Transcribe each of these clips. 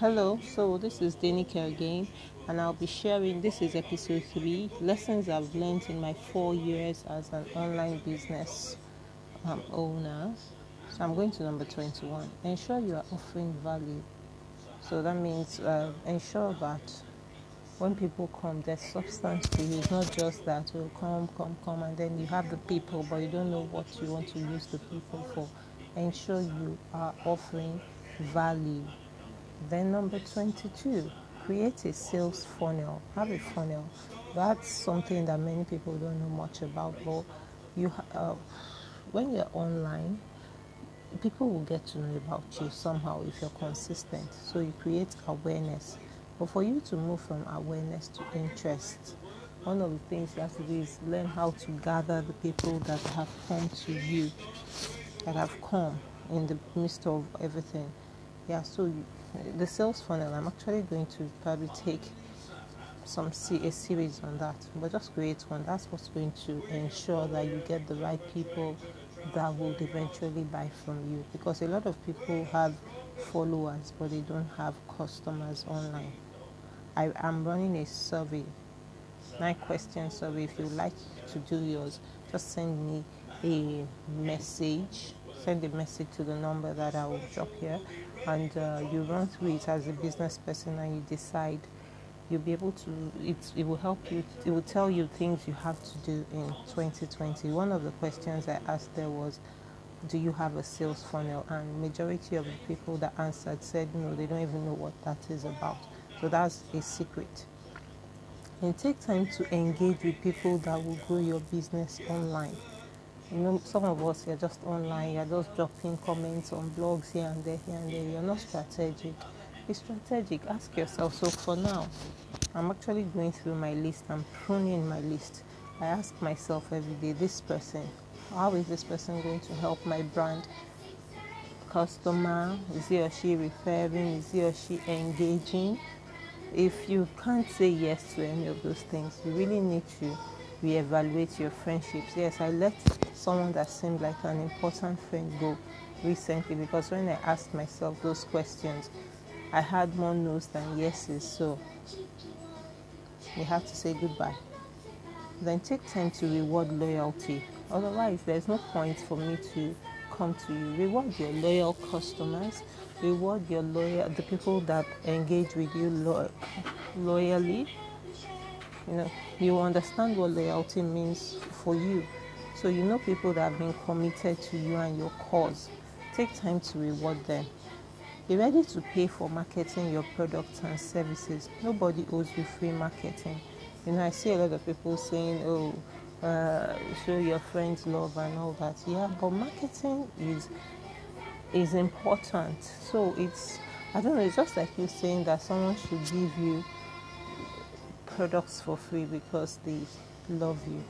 Hello, so this is Danica again, and I'll be sharing. This is episode three lessons I've learned in my four years as an online business um, owner. So I'm going to number 21. Ensure you are offering value. So that means uh, ensure that when people come, there's substance to you. It's not just that will oh, come, come, come, and then you have the people, but you don't know what you want to use the people for. Ensure you are offering value then number 22, create a sales funnel. Have a funnel. That's something that many people don't know much about. But you, uh, when you're online, people will get to know about you somehow if you're consistent. So you create awareness. But for you to move from awareness to interest, one of the things you have to do is learn how to gather the people that have come to you, that have come in the midst of everything. Yeah, so the sales funnel i'm actually going to probably take some a series on that but just create one. That's what's going to ensure that you get the right people that will eventually buy from you because a lot of people have followers but they don't have customers online. I am running a survey nine question survey. If you like to do yours just send me a message send a message to the number that i will drop here. And uh, you run through it as a business person and you decide. You'll be able to it, it will help you it will tell you things you have to do in 2020 one of the questions i asked there was do you have a sales funnel? And majority of the people that answered said no they don't even know what that is about. So that's a secret. And take time to engage with people that will grow your business online some of us you're just online, you're just dropping comments on blogs here and there, here and there. You're not strategic. Be strategic. Ask yourself. So for now, I'm actually going through my list. I'm pruning my list. I ask myself every day, this person, how is this person going to help my brand? Customer, is he or she referring? Is he or she engaging? If you can't say yes to any of those things, you really need to reevaluate your friendships. Yes, I let someone that seemed like an important friend go recently because when I asked myself those questions, I had more no's than yeses. So you have to say goodbye. Then take time to reward loyalty. Otherwise, there's no point for me to come to you. Reward your loyal customers. Reward your loyal the people that engage with you lo- loyally you know you understand what loyalty means for you. So you know people that have been committed to you and your cause. Take time to reward them. Be ready to pay for marketing your products and services. Nobody owes you free marketing. You know i see a lot of people saying oh uh, show your friends love and all that. Yeah but marketing is is important. So it's i don't know it's just like you saying that someone should give you products for free because they love you.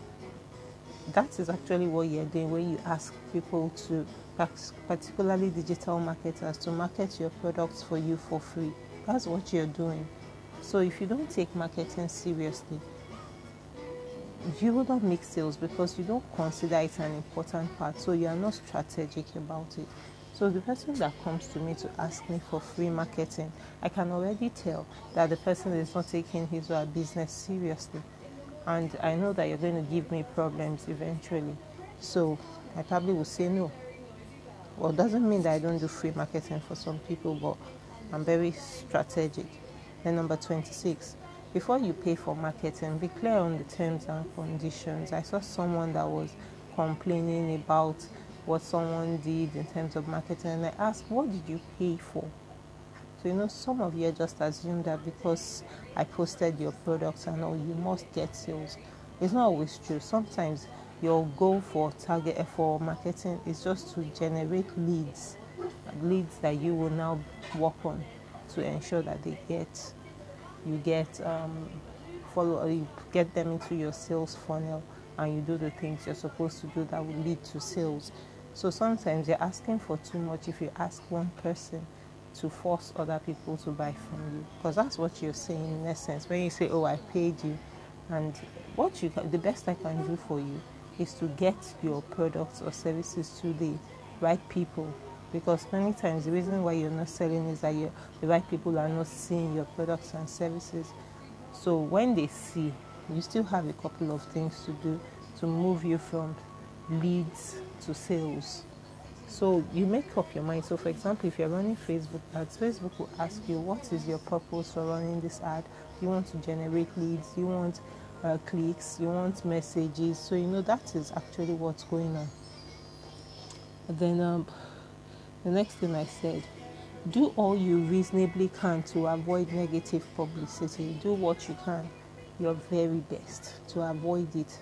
That is actually what you're doing when you ask people to, particularly digital marketers, to market your products for you for free. That's what you're doing. So if you don't take marketing seriously, you will not make sales because you don't consider it an important part. So you are not strategic about it. So the person that comes to me to ask me for free marketing, I can already tell that the person is not taking his or her business seriously. And I know that you're going to give me problems eventually. So I probably will say no. Well, it doesn't mean that I don't do free marketing for some people, but I'm very strategic. Then number 26, before you pay for marketing, be clear on the terms and conditions. I saw someone that was complaining about what someone did in terms of marketing and I ask, what did you pay for? So, you know, some of you just assume that because I posted your products and all, you must get sales. It's not always true. Sometimes your goal for target for marketing is just to generate leads, leads that you will now work on to ensure that they get, you get, um, follow, you get them into your sales funnel and you do the things you're supposed to do that will lead to sales. So sometimes you're asking for too much if you ask one person to force other people to buy from you. Because that's what you're saying in essence. When you say, Oh, I paid you, and what you the best I can do for you is to get your products or services to the right people because many times the reason why you're not selling is that the right people are not seeing your products and services. So when they see, you still have a couple of things to do to move you from leads to sales. So you make up your mind. So, for example, if you're running Facebook ads, Facebook will ask you, What is your purpose for running this ad? You want to generate leads, you want uh, clicks, you want messages. So, you know, that is actually what's going on. then, um, the next thing I said, do all you reasonably can to avoid negative publicity. Do what you can, your very best to avoid it.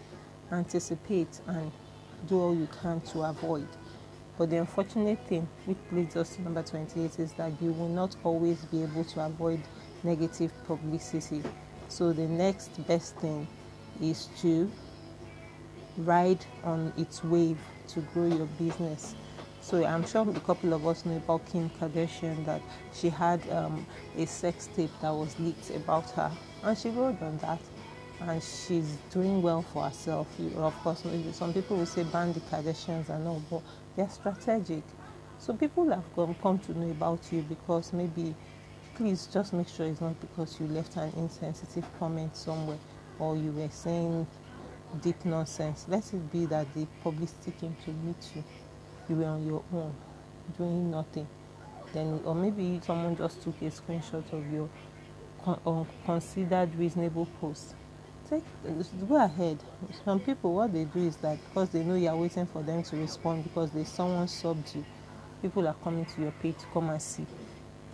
Anticipate and do all you can to avoid. But the unfortunate thing, which leads us to number 28, is that you will not always be able to avoid negative publicity. So the next best thing is to ride on its wave to grow your business. So I'm sure a couple of us know about Kim Kardashian that she had um, a sex tape that was leaked about her, and she rode on that and she's doing well for herself. Of course, some people will say ban the Kardashians and all, but they're strategic. So people have come, come to know about you because maybe, please just make sure it's not because you left an insensitive comment somewhere or you were saying deep nonsense. Let it be that the publicity came to meet you. You were on your own, doing nothing. Then, or maybe someone just took a screenshot of your considered reasonable post take go ahead. Some people, what they do is that because they know you are waiting for them to respond because there's someone subbed you, people are coming to your page to come and see.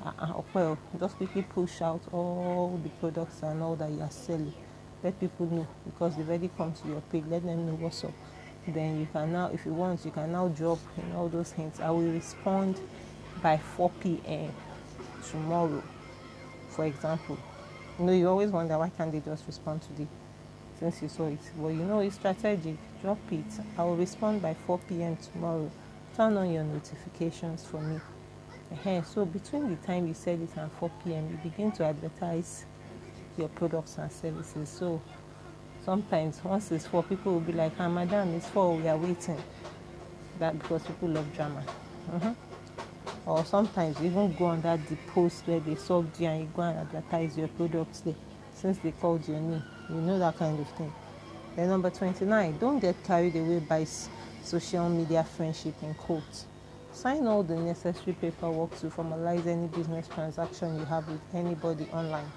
Uh, well, just quickly push out all the products and all that you are selling. Let people know because they've already come to your page. Let them know what's up. Then you can now, if you want, you can now drop in all those hints. I will respond by 4 p.m. tomorrow, for example. You know, you always wonder why can't they just respond today? Since you saw it. Well, you know it's strategic. Drop it. I will respond by 4 p.m. tomorrow. Turn on your notifications for me. Uh-huh. So between the time you said it and 4 p.m., you begin to advertise your products and services. So sometimes once it's 4, people will be like, ah, madam, it's 4, we are waiting. That because people love drama. Uh-huh. Or sometimes you even go that the post where they sold you and you go and advertise your products there since they called your name. You know that kind of thing. Then number 29, don't get carried away by social media friendship in quotes. Sign all the necessary paperwork to formalize any business transaction you have with anybody online.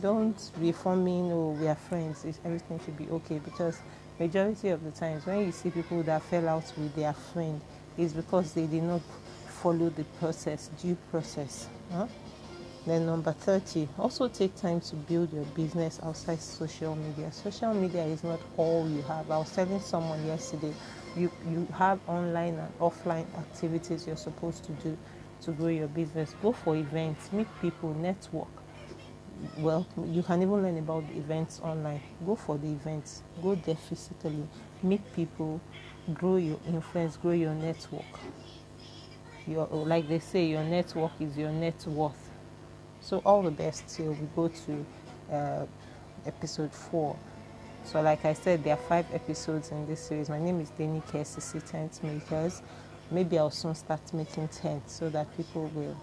Don't be forming, oh, we are friends, everything should be okay because majority of the times when you see people that fell out with their friend is because they did not follow the process, due process. Huh? Then number 30, also take time to build your business outside social media. Social media is not all you have. I was telling someone yesterday, you, you have online and offline activities you're supposed to do to grow your business. Go for events, meet people, network. Well, you can even learn about events online. Go for the events, go there physically, meet people, grow your influence, grow your network. Your, like they say, your network is your net worth so all the best till we go to uh, episode four. So like I said, there are five episodes in this series. My name is Danny KSCC Tent Makers. Maybe I'll soon start making tents so that people will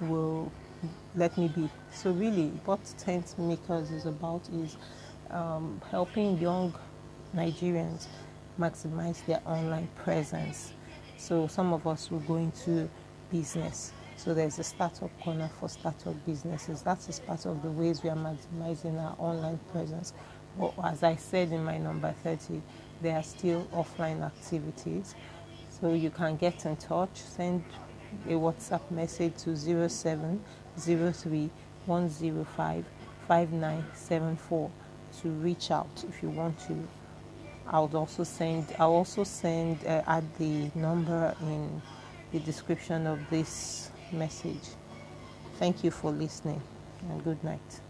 will let me be. So really, what Tent Makers is about is um, helping young Nigerians maximize their online presence. So some of us will go into business so there's a startup corner for startup businesses. That is part of the ways we are maximizing our online presence. But as I said in my number 30, there are still offline activities. So you can get in touch, send a WhatsApp message to 0703 105 5974 to reach out if you want to. I'll also send I'll also send uh, add the number in the description of this message. Thank you for listening and good night.